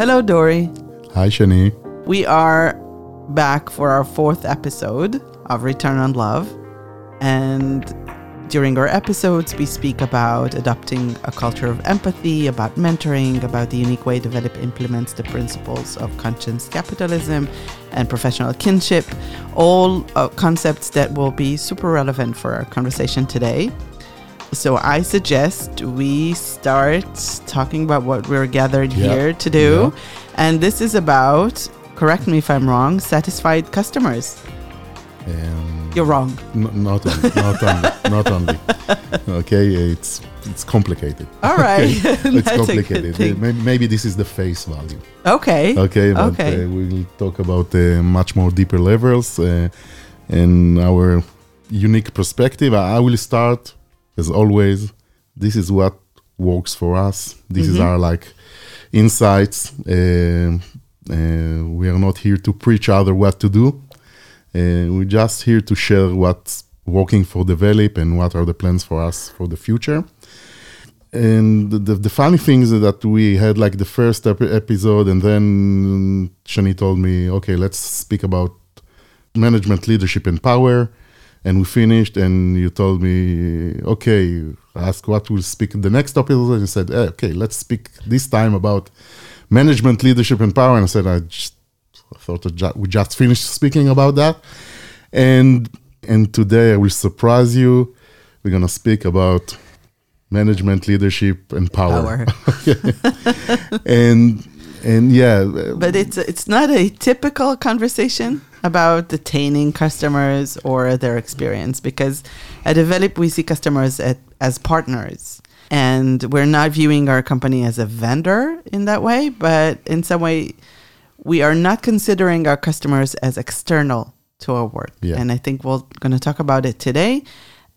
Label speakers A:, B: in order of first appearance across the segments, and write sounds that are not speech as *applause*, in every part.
A: Hello, Dori.
B: Hi, Shani.
A: We are back for our fourth episode of Return on Love. And during our episodes, we speak about adopting a culture of empathy, about mentoring, about the unique way Develeap implements the principles of conscious capitalism and professional kinship, all uh, concepts that will be super relevant for our conversation today. So I suggest we start talking about what we're gathered
B: Yeah.
A: here to do.
B: Yeah.
A: And this is about, correct me if I'm wrong, satisfied customers.
B: Um,
A: You're wrong.
B: n- not only, not only, not only. *laughs* Okay, it's it's complicated.
A: All right. *laughs*
B: It's
A: a good
B: complicated. Maybe, maybe this is the face value.
A: Okay.
B: Okay, but
A: Okay.
B: Uh, we'll talk about uh, much more deeper levels uh, and our unique perspective. I will start as always. This is what works for us. This is
A: Mhm.
B: our like insights. Uh, uh, we are not here to preach other what to do. Uh, we're just here to share what's working for Develeap and what are the plans for us for the future. And the, the funny thing is that we had like the first ep- episode, and then Shani told me, okay, let's speak about management, leadership, and power. And we finished, and you told me, okay, ask what we'll speak in the next topic And you said, eh, okay, let's speak this time about management, leadership, and power. And I said, I just I thought ju- we just finished speaking about that. And and today I will surprise you. We're gonna speak about management, leadership, and power.
A: Power. *laughs*
B: and and yeah,
A: But it's it's not a typical conversation about detaining customers or their experience because at Develeap we see customers at, as partners and we're not viewing our company as a vendor in that way, but in some way we are not considering our customers as external to our work.
B: Yeah.
A: And I think we're going to talk about it today.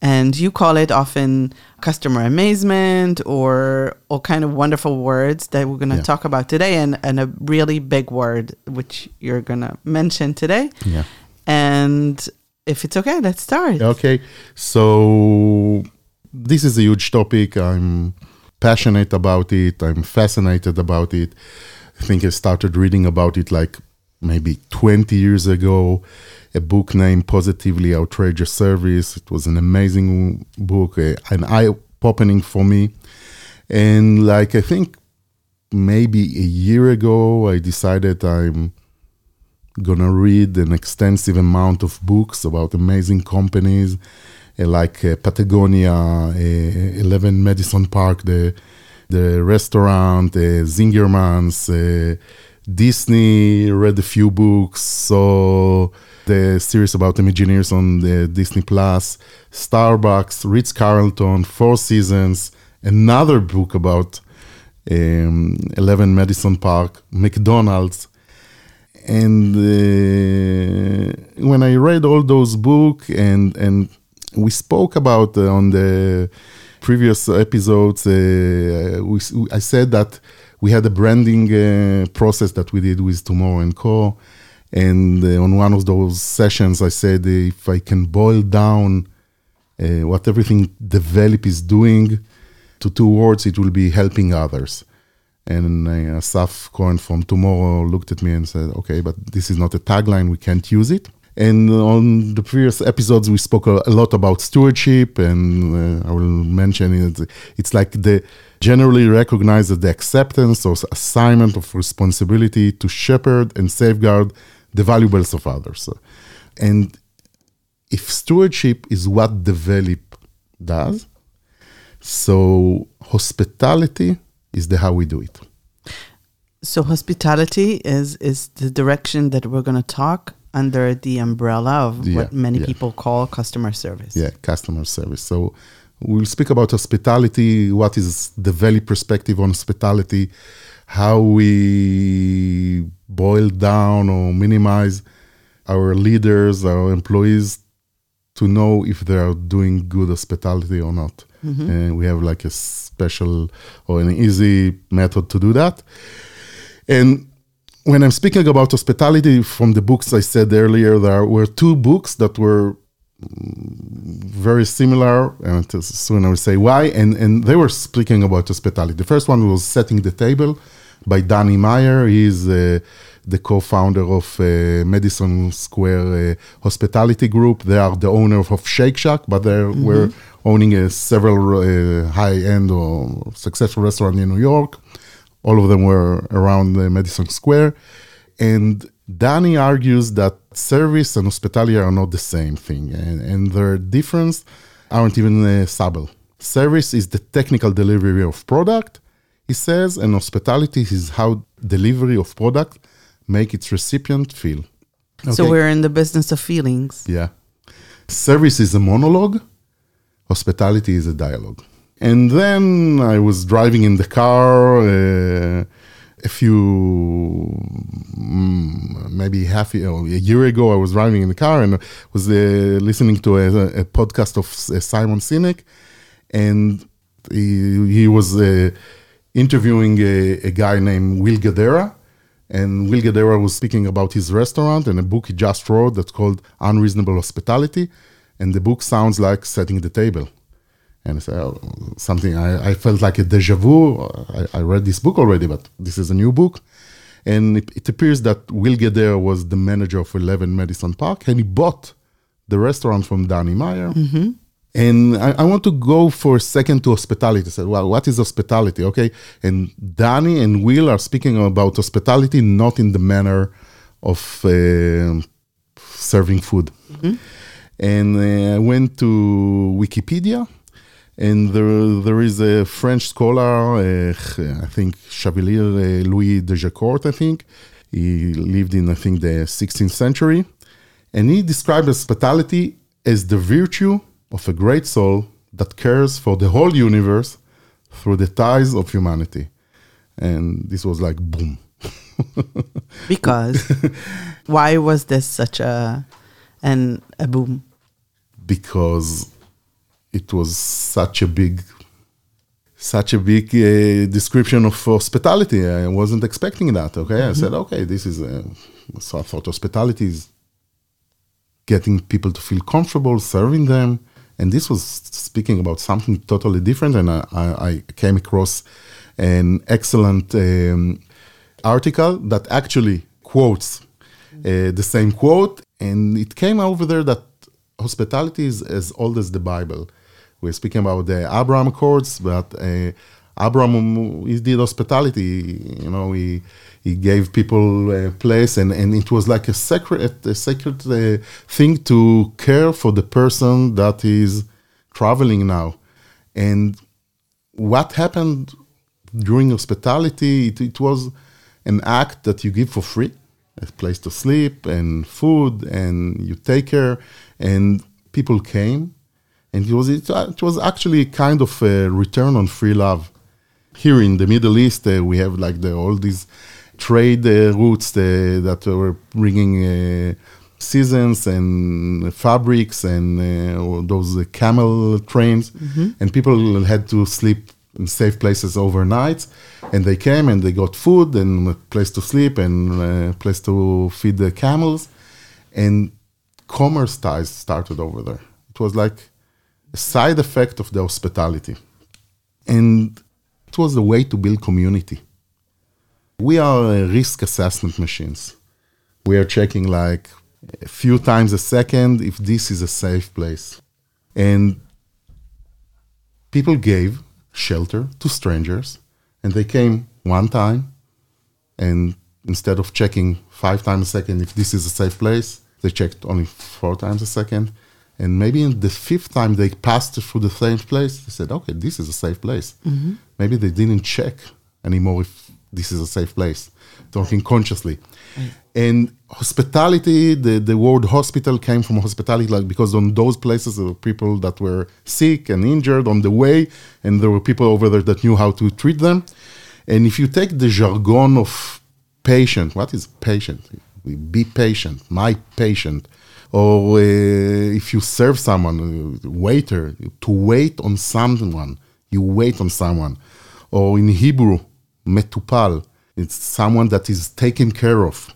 A: And you call it often customer amazement or all kind of wonderful words that we're going to
B: Yeah.
A: talk about today and, and a really big word which you're going to mention today.
B: yeah.
A: And if it's okay, let's start.
B: Okay, so this is a huge topic. I'm passionate about it. I'm fascinated about it. I think I started reading about it like maybe 20 years ago. A book named Positively Outrageous Service. It was an amazing book, an eye opening for me. And like I think maybe a year ago, I decided I'm gonna read an extensive amount of books about amazing companies uh, like uh, Patagonia, uh, 11 Madison Park, the the restaurant, uh, Zingerman's, Disney. Read a few books, saw the series about Imagineers on the Disney Plus, Starbucks, Ritz Carlton, Four Seasons, another book about um, 11 Madison Park, McDonald's and uh, when I read all those books and and we spoke about uh, on the previous episodes, uh, we, I said that we had a branding uh, process that we did with Tomorrow and Co. And uh, on one of those sessions, I said if I can boil down uh, what everything Develeap is doing to two words, it will be helping others. And uh, Asaf Cohen from Tomorrow looked at me and said, okay, but this is not a tagline, we can't use it. And on the previous episodes, we spoke a, lot about stewardship, and uh, I will mention it. It's like the generally recognized the acceptance or assignment of responsibility to shepherd and safeguard the valuables of others. And if stewardship is what Develeap does, so hospitality is the how we do it.
A: So hospitality is is the direction that we're going to talk under the umbrella of
B: Yeah,
A: what many
B: yeah.
A: people call customer service.
B: Yeah, customer service. So we'll speak about hospitality, what is the value perspective on hospitality, how we boil down or minimize our leaders, our employees to know if they are doing good hospitality or not. Mm-hmm. And we have like a special or an easy method to do that. And when I'm speaking about hospitality from the books I said earlier, there were two books that were very similar, and soon I will say why. And and they were speaking about hospitality. The first one was setting the table by Danny Meyer. He's uh, the co-founder of uh, Madison Square uh, Hospitality Group. They are the owner of Shake Shack, but they mm-hmm. were owning uh, several uh, high-end or successful restaurants in New York. All of them were around the Madison Square, and Danny argues that service and hospitality are not the same thing, and, and their difference aren't even uh, subtle. Service is the technical delivery of product, he says, and hospitality is how delivery of product make its recipient feel.
A: Okay. So we're in the business of feelings.
B: Yeah. Service is a monologue, hospitality is a dialogue. And then I was driving in the car. Uh, a few mm, maybe half a year ago i was driving in the car and was uh, listening to a, a, podcast of uh, simon sinek. And he, he was uh, interviewing a, a, guy named will guidara and will guidara was speaking about his restaurant and a book he just wrote that's called unreasonable hospitality. And the book sounds like setting the table and it's uh, something I, I, felt like a deja vu. I, I, read this book already, but this is a new book. And it, it appears that Will Guidara was the manager of 11 Madison Park, and he bought the restaurant from Danny Meyer. Mm-hmm. And I, I, want to go for a second to hospitality. I said, well, what is hospitality? Okay. And Danny and Will are speaking about hospitality, not in the manner of uh, serving food. Mm-hmm. And uh, I went to Wikipedia and there, there is a French scholar, uh, I think Chevalier uh, Louis de Jaucourt, I think. He lived in, I think, the 16th century. And he described hospitality as the virtue of a great soul that cares for the whole universe through the ties of humanity. And this was like boom. *laughs*
A: because why was this such a an a boom?
B: Because it was such a big such a big uh, description of hospitality. I wasn't expecting that. Okay, mm-hmm. I said, okay, this is. A, so I thought hospitality is getting people to feel comfortable, serving them, and this was speaking about something totally different. And I, I came across an excellent um, article that actually quotes uh, the same quote, and it came over there that hospitality is as old as the Bible. We're speaking about the Abraham Accords, but uh, Abraham he did hospitality. You know, he he gave people a place, and, and it was like a sacred a sacred uh, thing to care for the person that is traveling now. And what happened during hospitality? It, it was an act that you give for free, a place to sleep and food, and you take care. And people came and it was it, it was actually kind of a return on free love. Here in the Middle East, uh, we have like the all these trade uh, routes uh, that were bringing uh, seasons and fabrics and uh, those camel trains, mm-hmm. and people had to sleep in safe places overnight. And they came and they got food and a place to sleep and a place to feed the camels, and commerce ties started over there. It was like a side effect of the hospitality. And it was a way to build community. We are uh, risk assessment machines. We are checking like a few times a second if this is a safe place. And people gave shelter to strangers, and they came one time, and instead of checking five times a second if this is a safe place, they checked only four times a second. And maybe in the fifth time they passed through the same place, they said, okay, this is a safe place. Mm-hmm. Maybe they didn't check anymore if this is a safe place, talking consciously. Right. And hospitality, the, the word hospital came from hospitality, like because on those places there were people that were sick and injured on the way, and there were people over there that knew how to treat them. And if you take the jargon of patient, what is patient? Be patient, my patient or uh, if you serve someone, uh, waiter, to wait on someone, you wait on someone. Or in Hebrew, metupal, it's someone that is taken care of.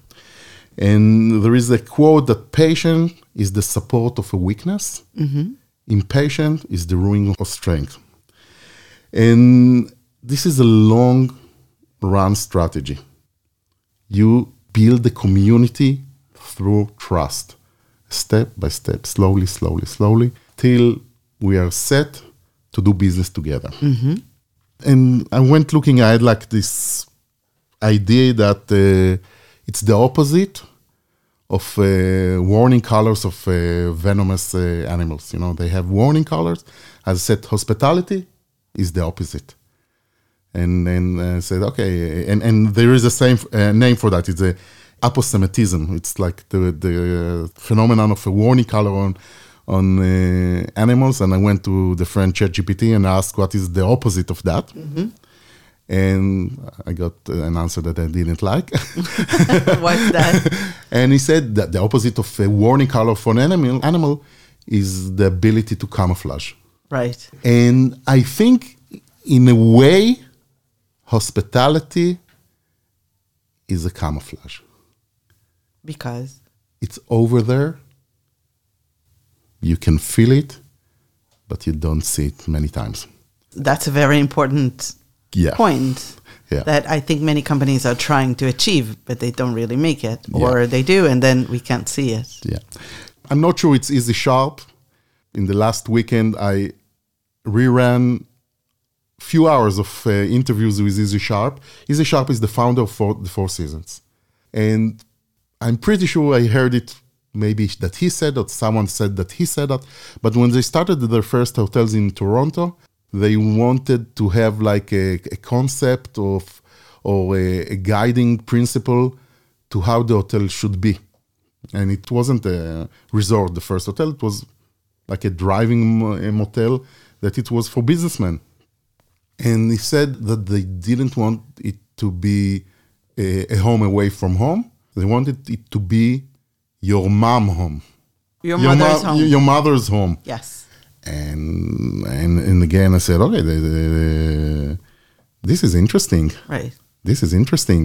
B: And there is a quote that patient is the support of a weakness, mm-hmm. impatient is the ruin of strength. And this is a long run strategy. You build the community through trust, step by step, slowly, slowly, slowly, till we are set to do business together. And I went looking, I had like this idea that uh, it's the opposite of uh, warning colors of uh, venomous uh, animals. You know, they have warning colors. As I said, hospitality is the opposite. And then uh, said, okay, and, and there is a same uh, name for that. It's a aposematism. It's like the the phenomenon of a warning color on on uh, animals. And I went to the friend ChatGPT and asked what is the opposite of that. And I got uh, an answer that I didn't like. *laughs*
A: What's that? *laughs*
B: and he said that the opposite of a warning color for an animal, animal is the ability to camouflage.
A: right.
B: And I think, in a way, hospitality is a camouflage.
A: Because
B: It's over there. You can feel it, but you don't see it many times.
A: that's a very important
B: Yeah.
A: point *laughs*
B: Yeah.
A: that I think many companies are trying to achieve, but they don't really make it, or they do, and then we can't see it.
B: Yeah. I'm not sure it's Issy Sharp. In the last weekend, I reran few hours of uh, interviews with Issy Sharp. Issy Sharp is the founder of four, the Four Seasons. And I'm pretty sure I heard it maybe that he said that someone said that he said that. But when they started their first hotels in Toronto, they wanted to have like a, a concept of or a, a guiding principle to how the hotel should be. And it wasn't a resort, the first hotel. It was like a driving motel that it was for businessmen. And he said that they didn't want it to be a, a home away from home. They wanted it to be your mom home.
A: Your
B: Your
A: mother's
B: mo-
A: home.
B: Your mother's home.
A: yes.
B: And, and, and again, I said, okay, the, the, this is interesting.
A: Right.
B: This is interesting.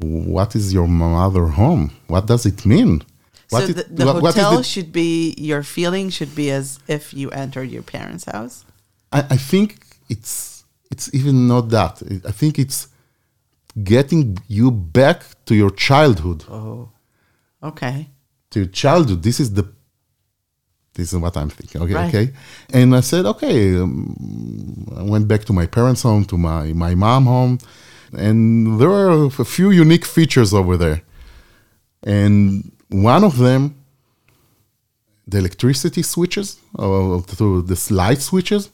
B: What is your mother home? What does it mean? What
A: so
B: it-
A: the, the
B: what- what
A: hotel
B: the-
A: should be your feeling should be as if you entered your parents' house.
B: I, I think it's it's even not that. I think it's getting you back to your childhood.
A: Oh, okay.
B: To your childhood. This is the this is what I'm thinking. Okay,
A: Right.
B: okay. And I said, okay. Um, I went back to my parents' home, to my my mom home, and there are a few unique features over there. And one of them, the electricity switches, or the, the light switches,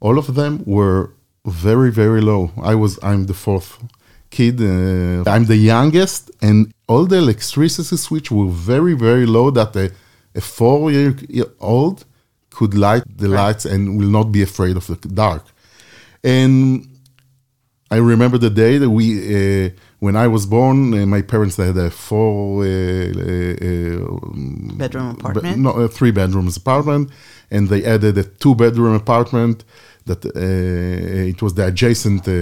B: all of them were very very low i was i'm the fourth kid uh, i'm the youngest and all the electricity switch were very very low that a, a four year old could light the lights and will not be afraid of the dark and i remember the day that we uh, when i was born uh, my parents had a four uh, uh,
A: Bedroom
B: Be-
A: apartment.
B: no, a three bedrooms apartment, and they added a two bedroom apartment. That uh, it was the adjacent uh,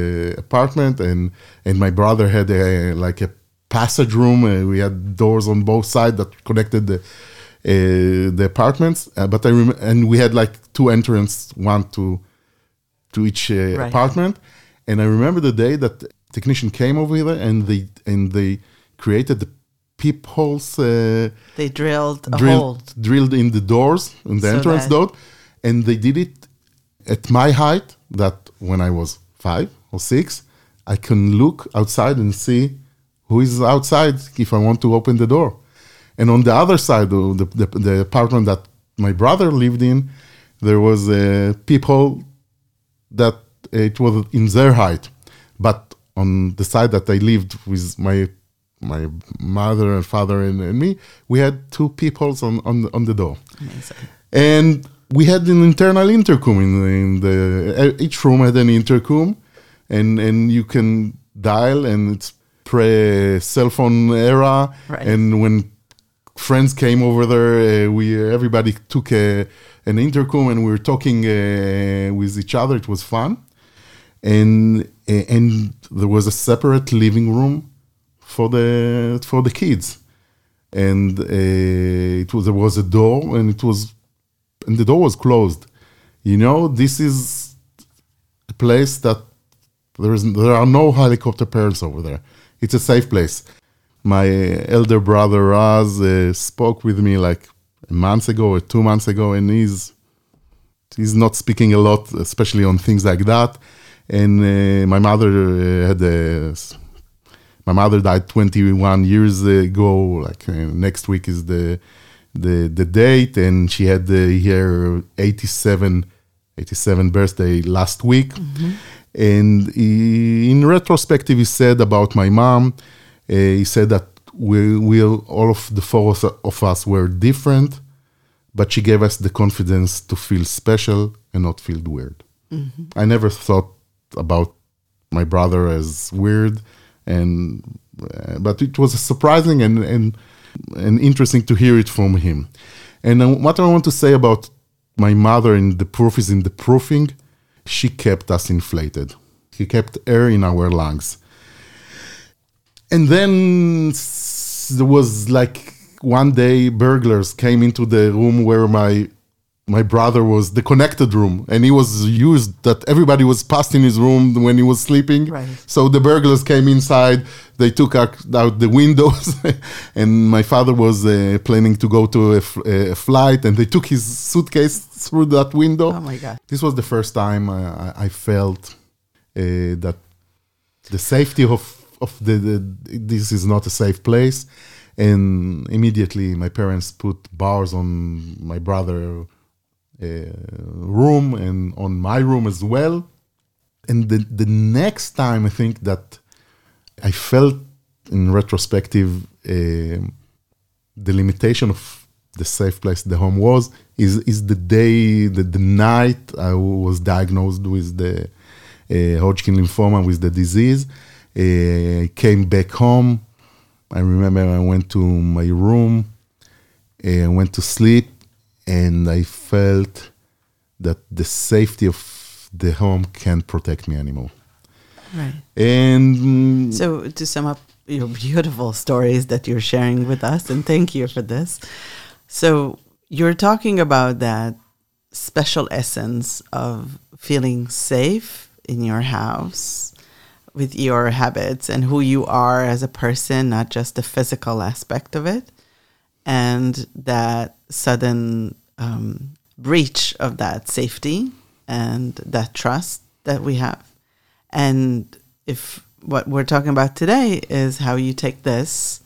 B: apartment, and and my brother had a like a passage room. Uh, we had doors on both sides that connected the uh, the apartments. Uh, but I rem- and we had like two entrances, one to to each uh,
A: Right.
B: apartment. And I remember the day that the technician came over here and they and they created the peepholes. Uh,
A: They drilled a hole.
B: drilled, drilled in the doors, in the
A: So
B: entrance door, and they did it at my height. That when I was five or six, I can look outside and see who is outside if I want to open the door. And on the other side of the, the, the apartment that my brother lived in, there was uh, a peephole that uh, it was in their height. But on the side that I lived with my my mother and father and, and me, we had two peepholes on, on, the- on the door.
A: Amazing.
B: And we had an internal intercom in, in the each room had an intercom, and and you can dial, and it's pre cell phone era.
A: Right.
B: And when friends came over there, uh, we everybody took a, an intercom, and we were talking uh, with each other. It was fun, and and there was a separate living room for the for the kids and uh, it was there was a door and it was and the door was closed you know this is a place that There is there are no helicopter parents over there. It's a safe place. My elder brother Raz uh, spoke with me like a month ago or two months ago, and he's he's not speaking a lot, especially on things like that. And uh, my mother uh, had a my mother died 21 years ago. Like uh, next week is the the the date, and she had uh, her 87 87 birthday last week. And he, in retrospective, he said about my mom, uh, he said that we, we all of the four of, us were different, but she gave us the confidence to feel special and not feel weird. I never thought about my brother as weird, and uh, but it was surprising and and and interesting to hear it from him. And uh, what I want to say about my mother and the proof is in the proofing. She kept us inflated. She kept air in our lungs. And then there was like one day burglars came into the room where my my brother was the connected room and he was used that everybody was passed in his room when he was sleeping
A: Right.
B: so the burglars came inside they took out, out the windows *laughs* and my father was uh, planning to go to a, f- a flight and they took his suitcase through that window
A: Oh my God.
B: this was the first time I, I- felt uh, that the safety of of the, the this is not a safe place, and immediately my parents put bars on my brother room and on my room as well. And the the next time I think that I felt in retrospective uh, the limitation of the safe place the home was is is the day the, the night I was diagnosed with the uh, Hodgkin lymphoma with the disease. Uh, I came back home. I remember I went to my room, uh, went to sleep, and I felt that the safety of the home can't protect me anymore.
A: Right.
B: And
A: So to sum up your *laughs* beautiful stories that you're sharing with us, and thank you for this. So you're talking about that special essence of feeling safe in your house with your habits and who you are as a person, not just the physical aspect of it, and that sudden um, breach of that safety and that trust that we have. And if what we're talking about today is how you take this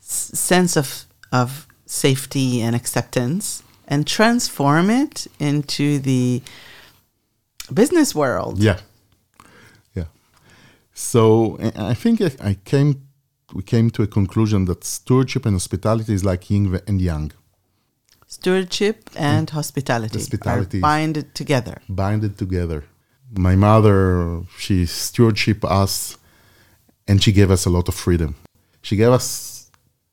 A: s- sense of of safety and acceptance and transform it into the business world.
B: Yeah, yeah. So I think I came, we came to a conclusion that stewardship and hospitality is like yin and yang,
A: Stewardship and hospitality,
B: Hospitality.
A: are bind together.
B: binded together. My mother, she stewardship us, and she gave us a lot of freedom. She gave us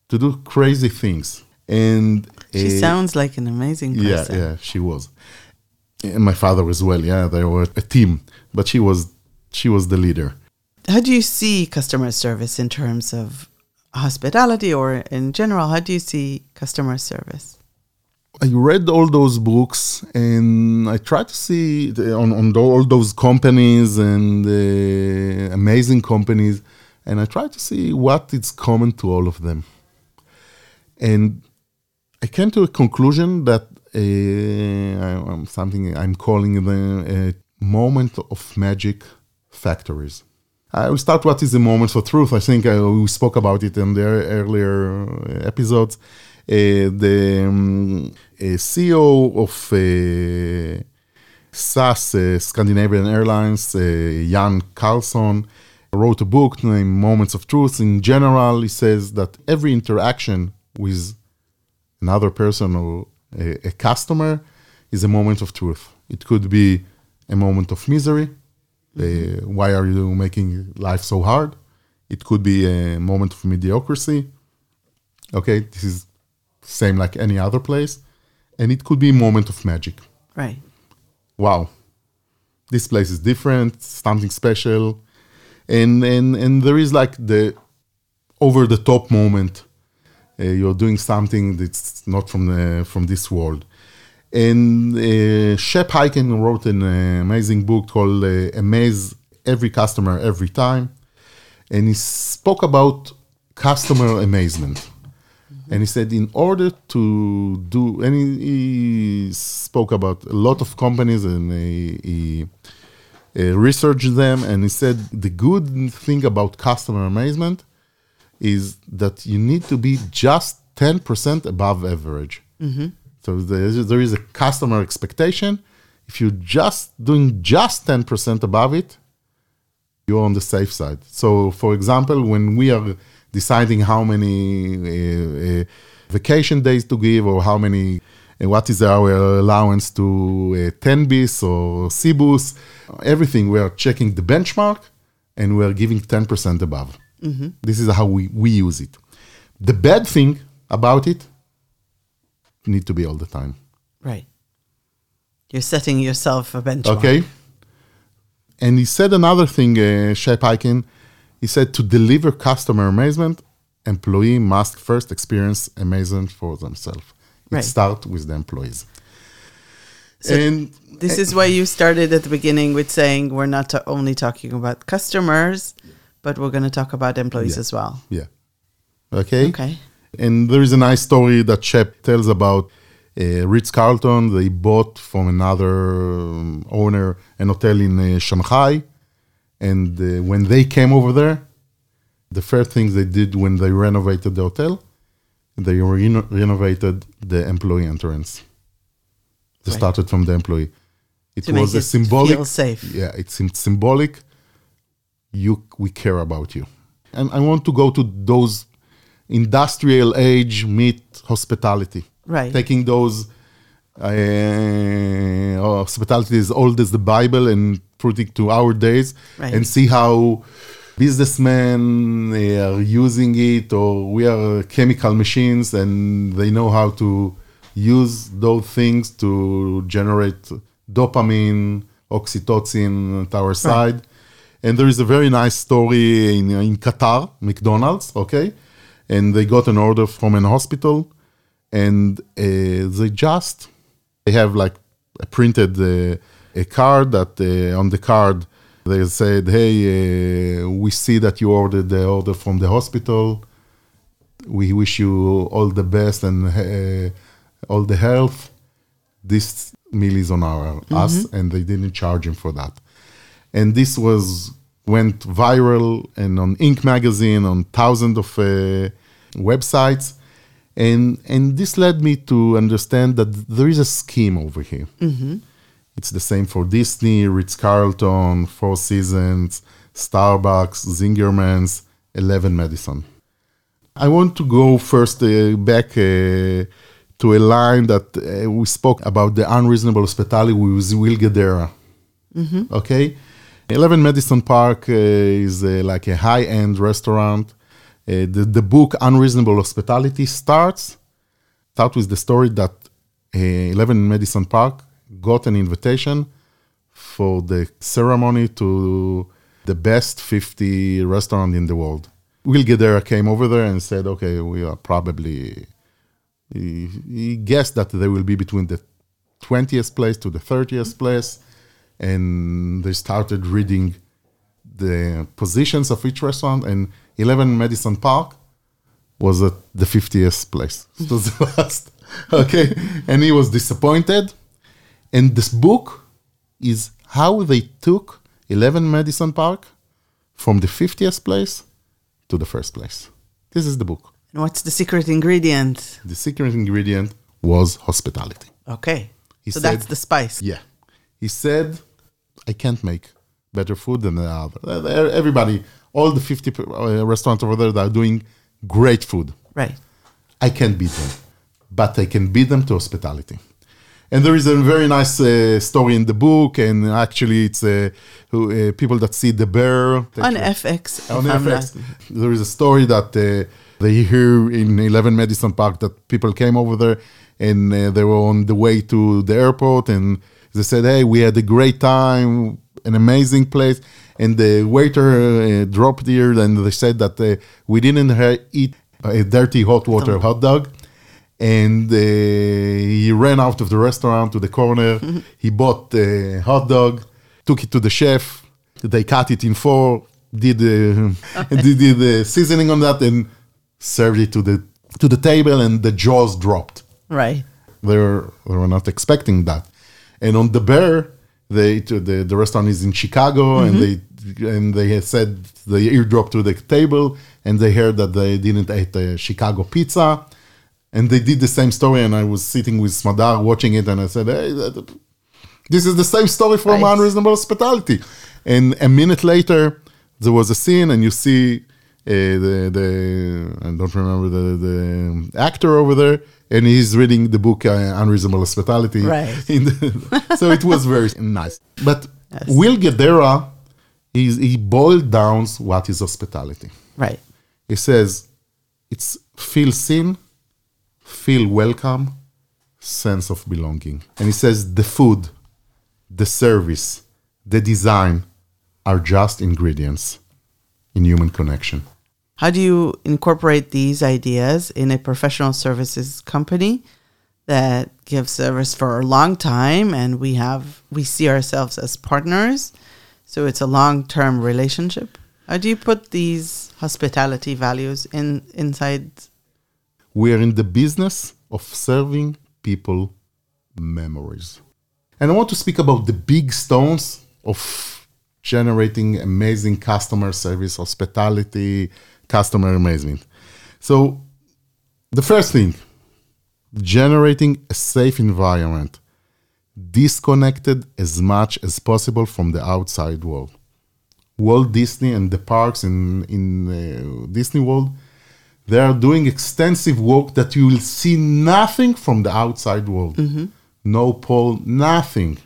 B: to do crazy things, and
A: She
B: uh,
A: sounds like an amazing person.
B: yeah, yeah, she was. And my father as well. Yeah, they were a team, but she was she was the leader.
A: How do you see customer service in terms of hospitality or in general? How do you see customer service?
B: I read all those books and I tried to see the, on, on the, all those companies and uh, amazing companies, and I tried to see what is common to all of them. And I came to a conclusion that uh, I- I'm something I'm calling the a moment of magic factories. I will start what is the moment for truth. I think I, we spoke about it in the earlier episodes. Uh, the um, uh, CEO of uh, SAS, uh, Scandinavian Airlines, uh, Jan Carlzon, wrote a book named Moments of Truth. In general, he says that every interaction with another person or a, a customer is a moment of truth. It could be a moment of misery. Uh, why are you making life so hard? It could be a moment of mediocrity. Okay, this is same like any other place. And it could be a moment of magic.
A: Right.
B: Wow, this place is different, something special. And, and, and there is like the over the top moment uh, you're doing something that's not from the from this world. And uh, Shep Hyken wrote an uh, amazing book called uh, Amaze every customer every time. And he spoke about customer amazement. And he said, in order to do, and he, he spoke about a lot of companies and he, he researched them. And he said, the good thing about customer amazement is that you need to be just 10% above average. So there is, there is a customer expectation. If you're just doing just 10% above it, you're on the safe side. So, for example, when we are deciding how many uh, uh, vacation days to give or how many, uh, what is our allowance to uh, 10 bis or Cibus, everything, we are checking the benchmark and we are giving 10% above. This is how we, we use it. The bad thing about it need to be all the time.
A: Right. You're setting yourself a benchmark.
B: Okay. And he said another thing, uh, Shep Hyken. He said to deliver customer amazement, employee must first experience amazement for themselves. It
A: Right.
B: starts with the employees.
A: So
B: and
A: This is why you started at the beginning with saying we're not ta- only talking about customers, but we're going to talk about employees
B: Yeah.
A: as well.
B: yeah, okay.
A: Okay.
B: And there is a nice story that Shep tells about uh, Ritz Carlton. They bought from another um, owner an hotel in uh, Shanghai. And uh, when they came over there, the first thing they did when they renovated the hotel, they reno- renovated the employee entrance. They
A: Right.
B: started from the employee. It
A: To make
B: was a
A: it
B: symbolic.
A: feel safe.
B: Yeah, it's sym- symbolic. You, we care about you, and I want to go to those industrial age meet hospitality.
A: Right.
B: Taking those uh, hospitality is old as the Bible and put it to our days
A: Right.
B: and see how businessmen are using it or we are chemical machines and they know how to use those things to generate dopamine, oxytocin at our side. And there is a very nice story in, in Qatar, McDonald's, okay? And they got an order from an hospital and uh, they just they have like a printed uh, a card that uh, on the card they said hey uh, we see that you ordered the order from the hospital. We wish you all the best and uh, all the health. This meal is on our us and they didn't charge him for that. And this was went viral and on Inc. magazine on thousands of uh, websites. And and this led me to understand that there is a scheme over here. It's the same for disney ritz-carlton four seasons starbucks zingerman's 11 madison. I want to go first uh, back uh, to a line that uh, we spoke about the unreasonable hospitality with Will Guidara okay 11 madison park uh, is uh, like a high-end restaurant. Uh, the, the book unreasonable hospitality starts start with the story that uh, 11 madison park got an invitation for the ceremony to the best 50 restaurant in the world. Will Guidara came over there and said okay we are probably he, he guessed that they will be between the 20th place to the 30th place and they started reading the positions of each restaurant and 11 madison park was at the 50th place *laughs* it was the last okay and he was disappointed and this book is how they took 11 madison park from the 50th place to the first place this is the book
A: And what's the secret ingredient?
B: the secret ingredient was hospitality
A: Okay.
B: He
A: so that's the spice.
B: yeah. He said, I can't make better food than the other. Uh, Everybody, all the 50 uh, restaurants over there that are doing great food.
A: Right.
B: I can't beat them, but I can beat them to hospitality. And there is a very nice uh, story in the book, and actually, it's uh, who, uh, people that see the bear.
A: On FX. if
B: On FX,
A: not-
B: there is a story that uh, they hear in 11 Madison Park that people came over there and uh, they were on the way to the airport and they said, "Hey, we had a great time, an amazing place." And the waiter uh, dropped here and they said that uh, we didn't eat a dirty hot water hot dog. And uh, he ran out of the restaurant to the corner. *laughs* He bought a hot dog, took it to the chef. They cut it in four, did the *laughs* did, did the seasoning on that, and served it to the to the table, and the jaws dropped.
A: Right.
B: They were they were not expecting that. And on the bear, they the the restaurant is in Chicago, and mm-hmm. they and they had said the eardrop to the table, and they heard that they didn't eat the Chicago pizza, and they did the same story. And I was sitting with Smadar watching it, and I said, "Hey, this is the same story from. Unreasonable Hospitality." And a minute later, there was a scene, and you see the the I don't remember the the actor over there, and he's reading the book uh, Unreasonable Hospitality.
A: Right. *laughs*
B: In the, so it was very nice. But
A: Yes.
B: Will Guidara, he's, he boiled down what is hospitality.
A: Right.
B: He says it's feel seen, feel welcome, sense of belonging. And he says the food, the service, the design are just ingredients in human connection.
A: How do you incorporate these ideas in a professional services company that gives service for a long time and we have we see ourselves as partners? So it's a long-term relationship. How do you put these hospitality values in inside
B: We are in the business of serving people memories. And I want to speak about the big stones of generating amazing customer service, hospitality, customer amazement. So, the first thing, generating a safe environment, disconnected as much as possible from the outside world. Walt Disney and the parks in, in uh, Disney World, they are doing extensive work that you will see nothing from the outside world. No pole, nothing.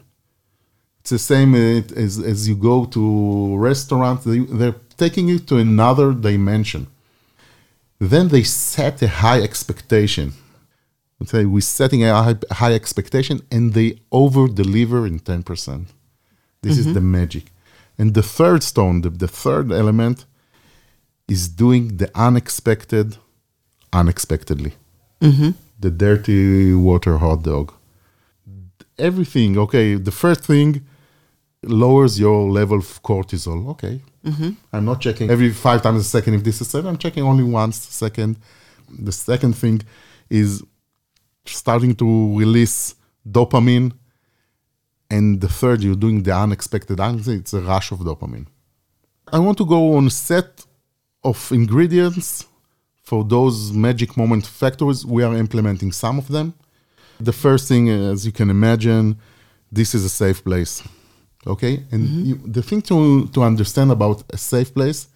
B: It's the same uh, as, as you go to restaurants, they, they're taking it to another dimension. Then they set a high expectation. Say we're setting a high, high expectation and they over deliver in 10%. This is the magic. And the third stone, the, the third element, is doing the unexpected unexpectedly. The dirty water hot dog. Everything, okay, the first thing lowers your level of cortisol. Okay. Mm-hmm. I'm not checking every five times a second if this is said. I'm checking only once a second. The second thing is starting to release dopamine. And the third, you're doing the unexpected. It's a rush of dopamine. I want to go on a set of ingredients for those magic moment factors. We are implementing some of them. The first thing, as you can imagine, this is a safe place. Okay, and you, the thing to to understand about a safe place,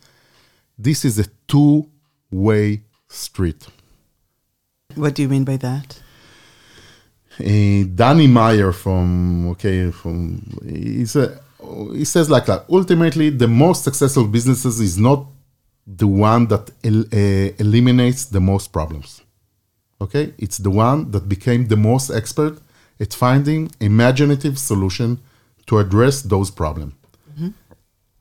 B: this is a two-way street.
A: what do you mean by that?
B: uh, Danny Meyer from okay from he's a, he says like that. Ultimately, the most successful businesses is not the one that el- uh, eliminates the most problems. Okay, it's the one that became the most expert at finding imaginative solution to address those problems. Mm-hmm.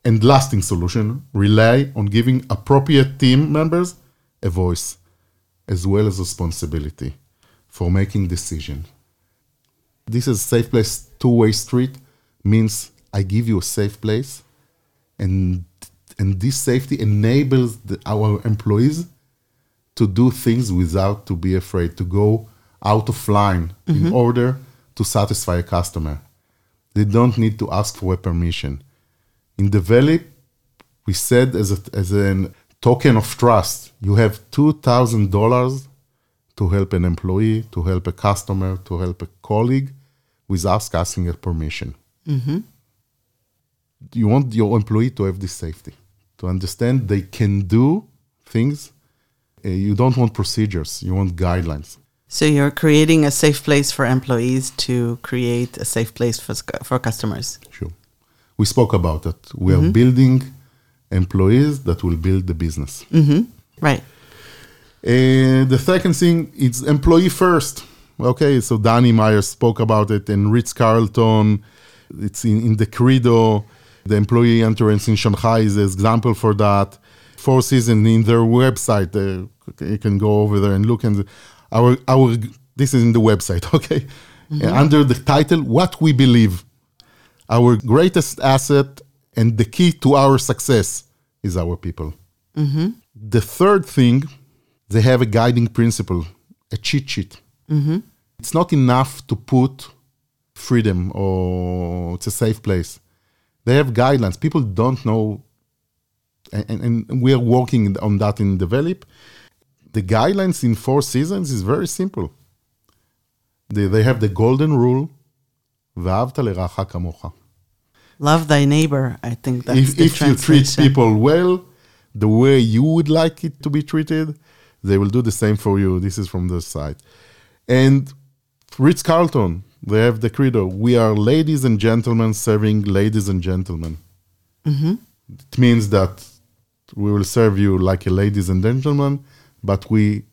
B: And lasting solution rely on giving appropriate team members a voice as well as responsibility for making decisions this is a safe place two-way street means i give you a safe place and and this safety enables the, our employees to do things without to be afraid to go out of line in mm-hmm. order to satisfy a customer they don't need to ask for a permission in the valley we said as a as a token of trust you have $2000 to help an employee, to help a customer, to help a colleague without asking a permission. You want your employee to have this safety, to understand they can do things. Uh, you don't want procedures, you want guidelines.
A: So you're creating a safe place for employees to create a safe place for for customers.
B: Sure. We spoke about it. We are mm-hmm. building employees that will build the business. Mm-hmm.
A: Right.
B: And the second thing is employee first. Okay, so Danny Meyer spoke about it in Ritz Carlton. It's in, in the Credo. The employee entrance in Shanghai is an example for that. Four Seasons in their website. Uh, you can go over there and look. And our our this is in the website. *laughs* Okay, Uh, under the title "What We Believe." Our greatest asset And the key to our success is our people. The third thing, they have a guiding principle, a cheat sheet. It's not enough to put freedom or it's a safe place. They have guidelines. People don't know, and, and, and we are working on that in Develeap The guidelines in four seasons is very simple. They, they have the golden rule, ואהבת לרעך כמוך.
A: Love thy neighbor. I think that's
B: if,
A: the
B: if you treat
A: translation.
B: people well, the way you would like it to be treated, they will do the same for you. This is from the side. And Ritz Carlton, they have the credo we are ladies and gentlemen serving ladies and gentlemen. It means that we will serve you like a ladies and gentlemen, but we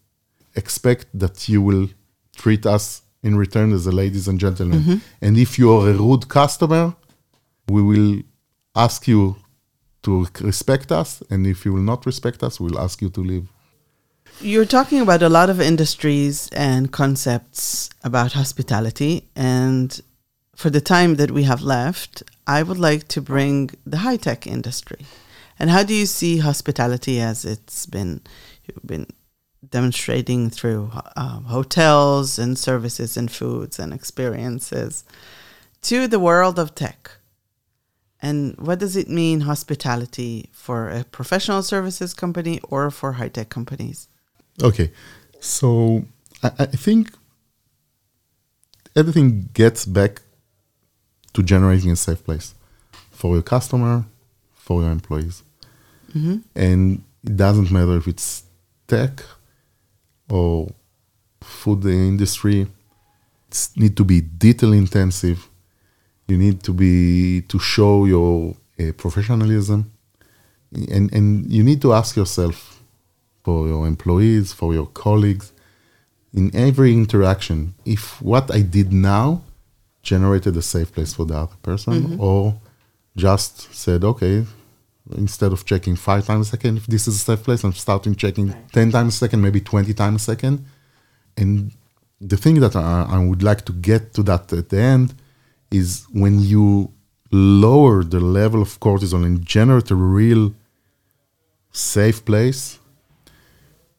B: expect that you will treat us in return as a ladies and gentlemen. Mm-hmm. And if you are a rude customer, we will ask you to respect us, and if you will not respect us, we'll ask you to leave.
A: You're talking about a lot of industries and concepts about hospitality. And for the time that we have left, I would like to bring the high tech industry. And how do you see hospitality as it's been, you've been demonstrating through um, hotels and services and foods and experiences to the world of tech? And what does it mean, hospitality, for a professional services company or for high tech companies?
B: Okay, so I, I think everything gets back to generating a safe place for your customer, for your employees. And it doesn't matter if it's tech or food industry. It need to be detail intensive. You need to be to show your uh, professionalism, and and you need to ask yourself for your employees, for your colleagues, in every interaction, if what I did now generated a safe place for the other person, or just said, okay, instead of checking five times a second, if this is a safe place, I'm starting checking 10 times a second, maybe 20 times a second. And the thing that I, I would like to get to that at the end is when you lower the level of cortisol and generate a real safe place,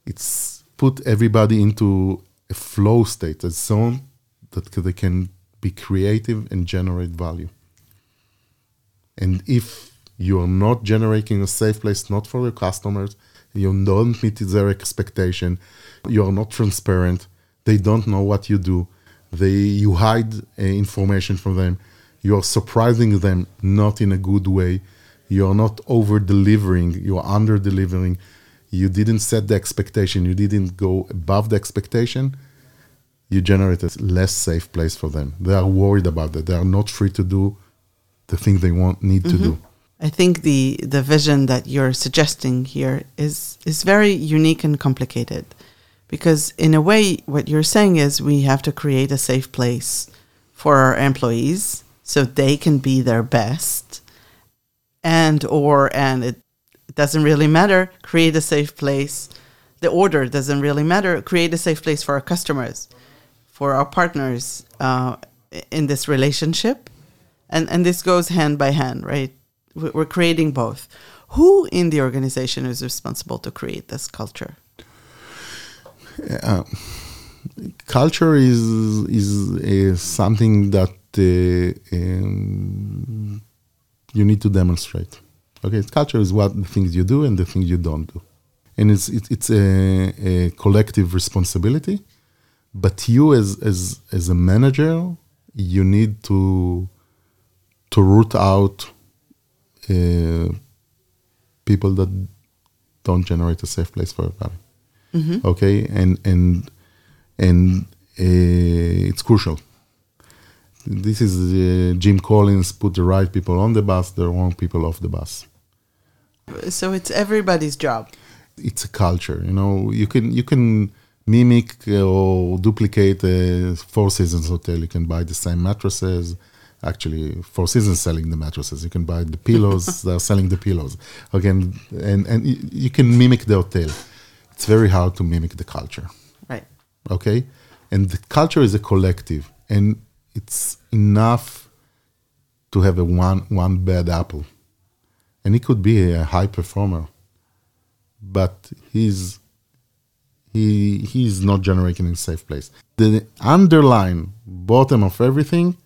B: it's put everybody into a flow state, a zone that they can be creative and generate value. And if you are not generating a safe place, not for your customers, you don't meet their expectation, you are not transparent, they don't know what you do, they you hide uh, information from them, you are surprising them not in a good way, you are not over delivering, you are under delivering, you didn't set the expectation, you didn't go above the expectation, you generate a less safe place for them. They are worried about it. They are not free to do the thing they want need to do.
A: I think the the vision that you're suggesting here is is very unique and complicated because in a way what you're saying is we have to create a safe place for our employees so they can be their best and or and it, doesn't really matter create a safe place. The order doesn't really matter create a safe place for our customers for our partners uh, in this relationship. And and this goes hand by hand right we're creating both who in the organization is responsible to create this culture
B: culture is is, is something that uh, um, you need to demonstrate. Okay, culture is what the things you do and the things you don't do, and it's it's, it's a, a collective responsibility. But you, as as as a manager, you need to to root out uh, people that don't generate a safe place for everybody. Okay? And and and uh, it's crucial. This is uh, jim collins put the right people on the bus the wrong people off the bus.
A: So it's everybody's job.
B: It's a culture you know? You can you can mimic uh, or duplicate a four seasons hotel. You can buy the same mattresses actually four seasons selling the mattresses. You can buy the pillows. *laughs* They're selling the pillows. Okay and and, you can mimic the hotel. It's very hard to mimic the culture.
A: Right.
B: Okay? And the culture is a collective and it's enough to have a one one bad apple. And he could be a high performer, but he's he he's not generating a safe place. The underlying bottom of everything,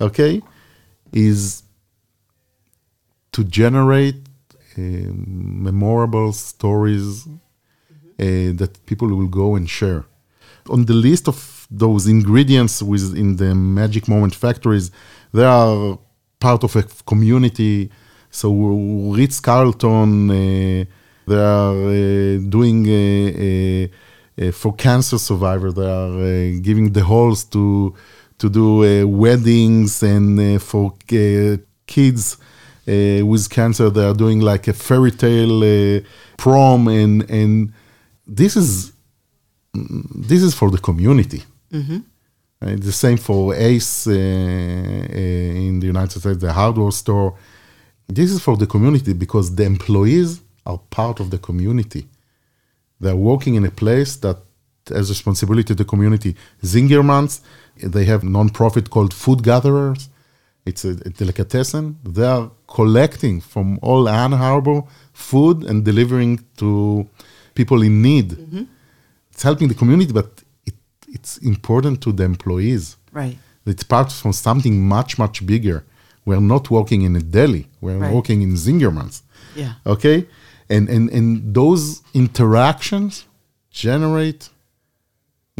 B: okay, is to generate uh, memorable stories uh, that people will go and share. On the list of those ingredients within the Magic Moment factories, they are part of a community. So Ritz Carlton, uh, they are uh, doing uh, uh, for cancer survivors. They are giving the halls to to do weddings and for kids with cancer. They are doing like a fairy tale prom and and this is this is for the community. Mm-hmm. Uh, the same for Ace uh, uh, in the United States, the hardware store. This is for the community because the employees are part of the community. They're working in a place that has responsibility to the community. Zingermans, they have non-profit called Food Gatherers. It's a, a delicatessen. They are collecting from all Ann Arbor food and delivering to people in need. Mm-hmm. It's helping the community, but it, it's important to the employees.
A: Right.
B: It's part from something much, much bigger. We're not working in a deli. We're right. working in Zingerman's.
A: Yeah.
B: Okay? And, and, and those interactions generate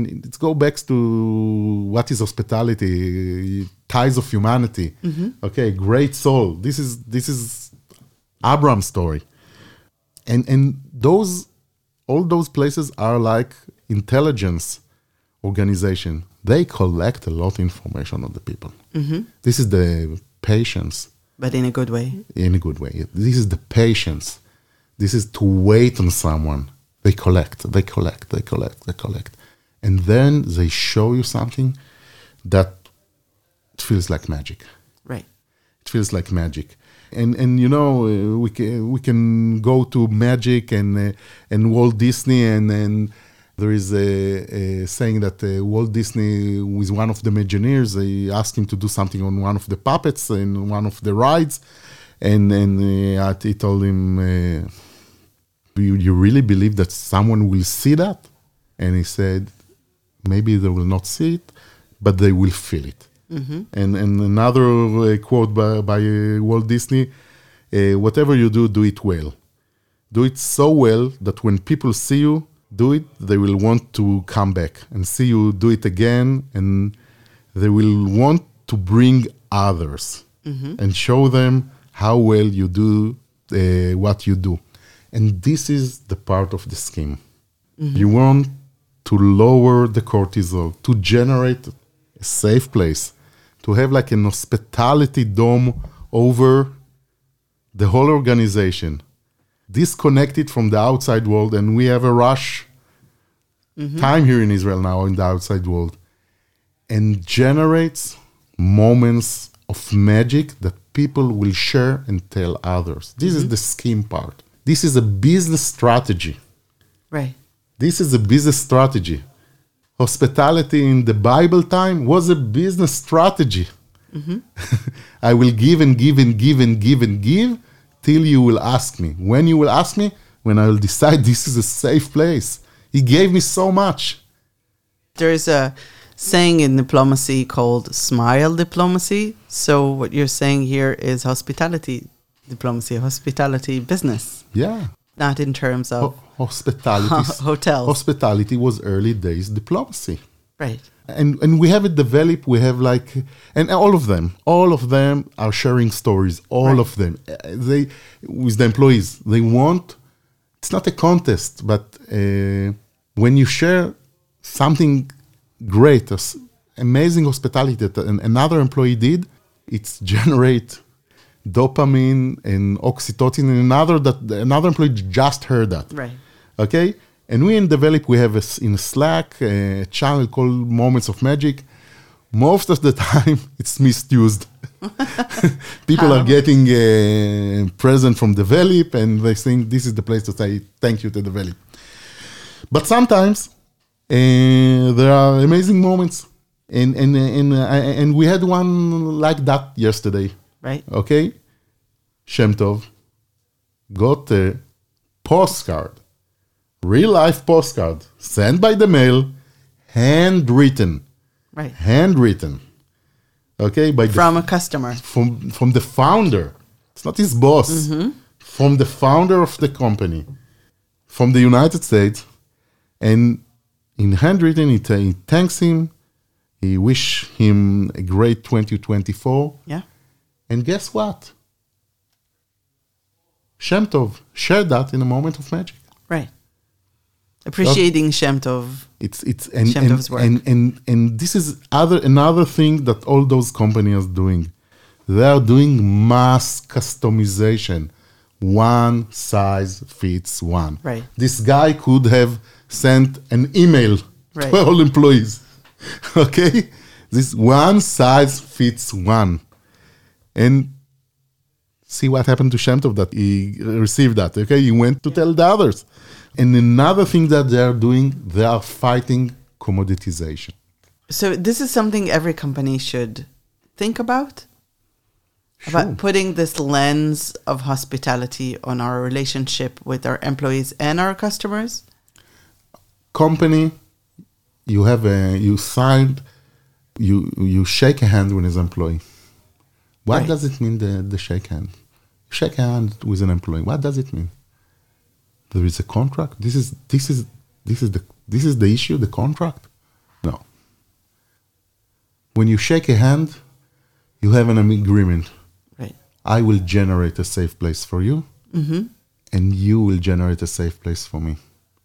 B: it go back to what is hospitality ties of humanity mm-hmm. okay great soul this is this is abraham's story and and those all those places are like intelligence organization. They collect a lot of information on the people. Mm-hmm. This is the patience.
A: But in a good way.
B: In a good way. This is the patience. This is to wait on someone. They collect, they collect, they collect, they collect. And then they show you something that feels like magic.
A: Right.
B: It feels like magic and and you know uh, we can we can go to magic and uh, and Walt Disney and and there is a, a saying that uh, Walt Disney was one of the Imagineers. They asked him to do something on one of the puppets in one of the rides, and and uh, he told him, uh, you, "You really believe that someone will see that?" And he said, "Maybe they will not see it, but they will feel it." Mm-hmm. And, and another uh, quote by, by uh, Walt Disney uh, whatever you do, do it well. Do it so well that when people see you do it, they will want to come back and see you do it again, and they will want to bring others mm-hmm. and show them how well you do uh, what you do. And this is the part of the scheme. Mm-hmm. You want to lower the cortisol, to generate a safe place to have like an hospitality dome over the whole organization, disconnected from the outside world, and we have a rush mm-hmm. time here in Israel now in the outside world, and generates moments of magic that people will share and tell others. This mm-hmm. is the scheme part. This is a business strategy.
A: Right.
B: This is a business strategy hospitality in the Bible time was a business strategy. Mm-hmm. *laughs* I will give and give and give and give and give till you will ask me. When you will ask me, when I will *laughs* decide this is a safe place. He gave me so much.
A: There is a saying in diplomacy called smile diplomacy. So, what you're saying here is hospitality diplomacy, hospitality business.
B: Yeah
A: not in terms of
B: Ho- hospitality. *laughs*
A: hotels.
B: Hospitality was early days diplomacy.
A: Right.
B: And and we have it developed. We have like, and all of them, all of them are sharing stories. All right. of them, uh, they with the employees. They want. It's not a contest, but uh, when you share something great, amazing hospitality that another employee did, it's *laughs* generate dopamine and oxytocin and another that another employee just heard that.
A: Right.
B: Okay? And we in Develeap we have a, in slack a channel called moments of magic. Most of the *laughs* time it's misused. *laughs* People are getting a present from Develeap and they think this is the place to say thank you to Develeap. But sometimes uh, there are amazing moments. And and and, uh, and we had one like that yesterday
A: right?
B: Okay, Shemtov got a postcard, real life postcard, sent by the mail, handwritten,
A: Right.
B: handwritten. Okay, by the
A: From a customer.
B: from from the founder. It's not his boss. Mm-hmm. From the founder of the company, from the United States, and in handwritten, he, ta- he thanks him. He wish him a great 2024.
A: Yeah.
B: And guess what? Shem Tov shared that in a moment of magic.
A: Right. Appreciating Shem Tov.
B: It's it's and
A: Shem
B: and,
A: Tov's work.
B: and and and this is other another thing that all those companies are doing. They are doing mass customization. One size fits one.
A: Right.
B: This guy could have sent an email
A: Right.
B: to all employees. *laughs* okay? This one size fits one. And see what happened to Shemtov that he received that. Okay, he went to tell the others. And another thing that they are doing, they are fighting commoditization.
A: So this is something every company should think about. About putting this lens of hospitality on our relationship with our employees and our customers.
B: Company, you have a you signed, you you shake a hand with his employee. What
A: Right.
B: does it mean the the shake hand? Shake hand with an employee. What does it mean? There is a contract. This is this is this is the this is the issue. The contract. No. When you shake a hand, you have an agreement.
A: Right.
B: I will generate a safe place for you, mm-hmm. and you will generate a safe place for me.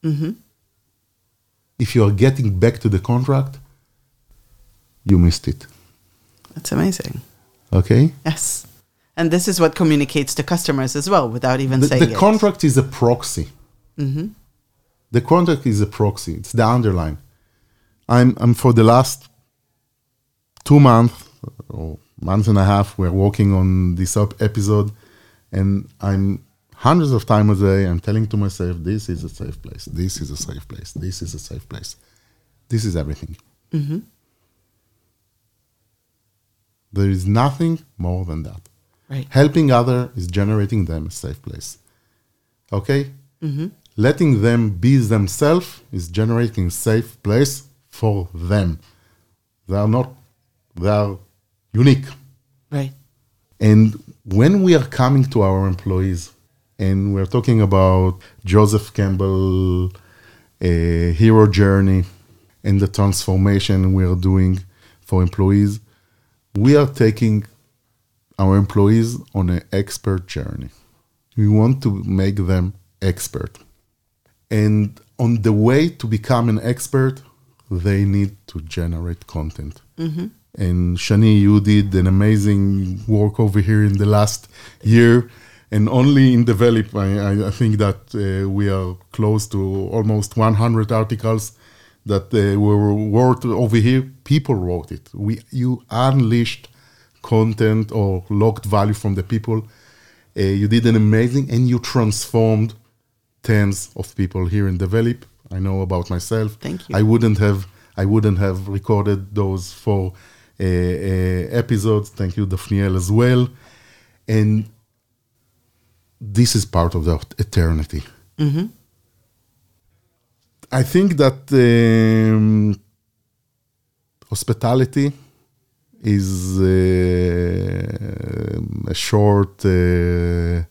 B: Mm-hmm. If you are getting back to the contract, you missed it.
A: That's amazing.
B: Okay?
A: Yes. And this is what communicates to customers as well without even
B: The,
A: saying
B: the
A: it.
B: contract is a proxy. Mm-hmm. The contract is a proxy. It's the underline. I'm, I'm for the last two months or month and a half, we're working on this up episode, and I'm hundreds of times a day. I'm telling to myself, this is a safe place. This is a safe place. This is a safe place. This is everything. Mm-hmm. There is nothing more than that.
A: right.
B: Helping other is generating them a safe place. Okay? Mm-hmm. Letting them be themselves is generating a safe place for them. They are not, they are unique.
A: Right.
B: And when we are coming to our employees and we're talking about Joseph Campbell, a hero journey, and the transformation we are doing for employees, we are taking our employees on an expert journey. We want to make them expert. And on the way to become an expert, they need to generate content. And Shani, you did an amazing work over here in the last year. And only in Develeap, I, I- I think that uh, we are close to almost 100 articles that uh, were wrote over here. People wrote it. We, you unleashed content or locked value from the people. Uh, you did an amazing, and you transformed tens of people here in Develeap. I know about myself.
A: Thank you.
B: I wouldn't have I wouldn't have recorded those four uh, uh, episodes. Thank you, Dafniel, as well. And this is part of the eternity. I think that um, hospitality is uh, a short uh,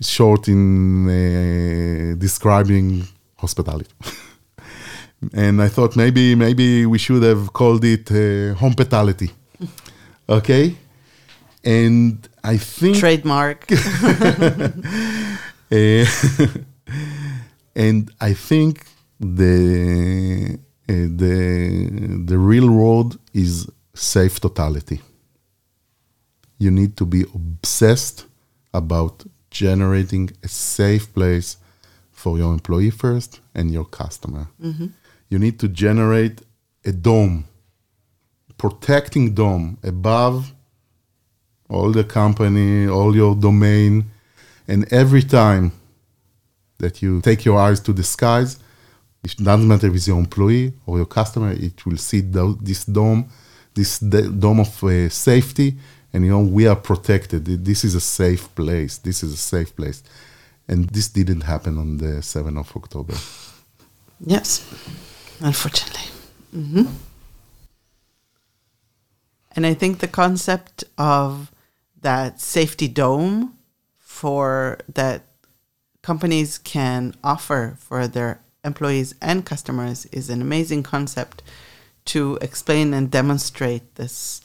B: short in uh, describing hospitality. *laughs* and I thought maybe maybe we should have called it uh, hospitality. *laughs* okay? And I think
A: Trademark. *laughs*
B: and I think the uh, the the real road is safe totality. You need to be obsessed about generating a safe place for your employee first and your customer. You need to generate a dome, protecting dome above all the company, all your domain, and every time that you take your eyes to the skies, it doesn't matter if it's your employee or your customer, it will see this dome, this dome of uh, safety, and you know we are protected. This is a safe place. This is a safe place, and this didn't happen on the seventh of October.
A: Yes, unfortunately. Mm-hmm. And I think the concept of that safety dome for that companies can offer for their employees and customers is an amazing concept to explain and demonstrate this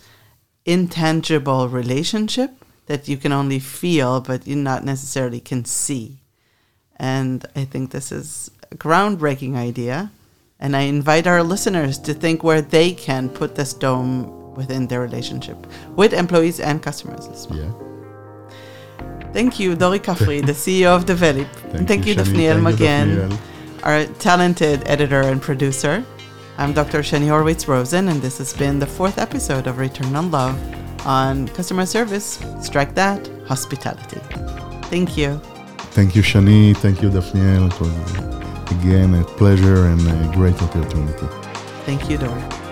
A: intangible relationship that you can only feel but you not necessarily can see. And I think this is a groundbreaking idea. And I invite our listeners to think where they can put this dome within their relationship with employees and customers as well.
B: Yeah.
A: Thank you, Dori Kafri, the CEO of Develeap. *laughs*
B: Thank,
A: Thank you.
B: Dafniel
A: Magen, our talented editor and producer. I'm Dr. Shani Horowitz Rozen, and this has been the fourth episode of Return on Love on customer service, strike that, hospitality. Thank you.
B: Thank you, Shani. Thank you, Dafniel. It was again a pleasure and a great opportunity.
A: Thank you, Dori.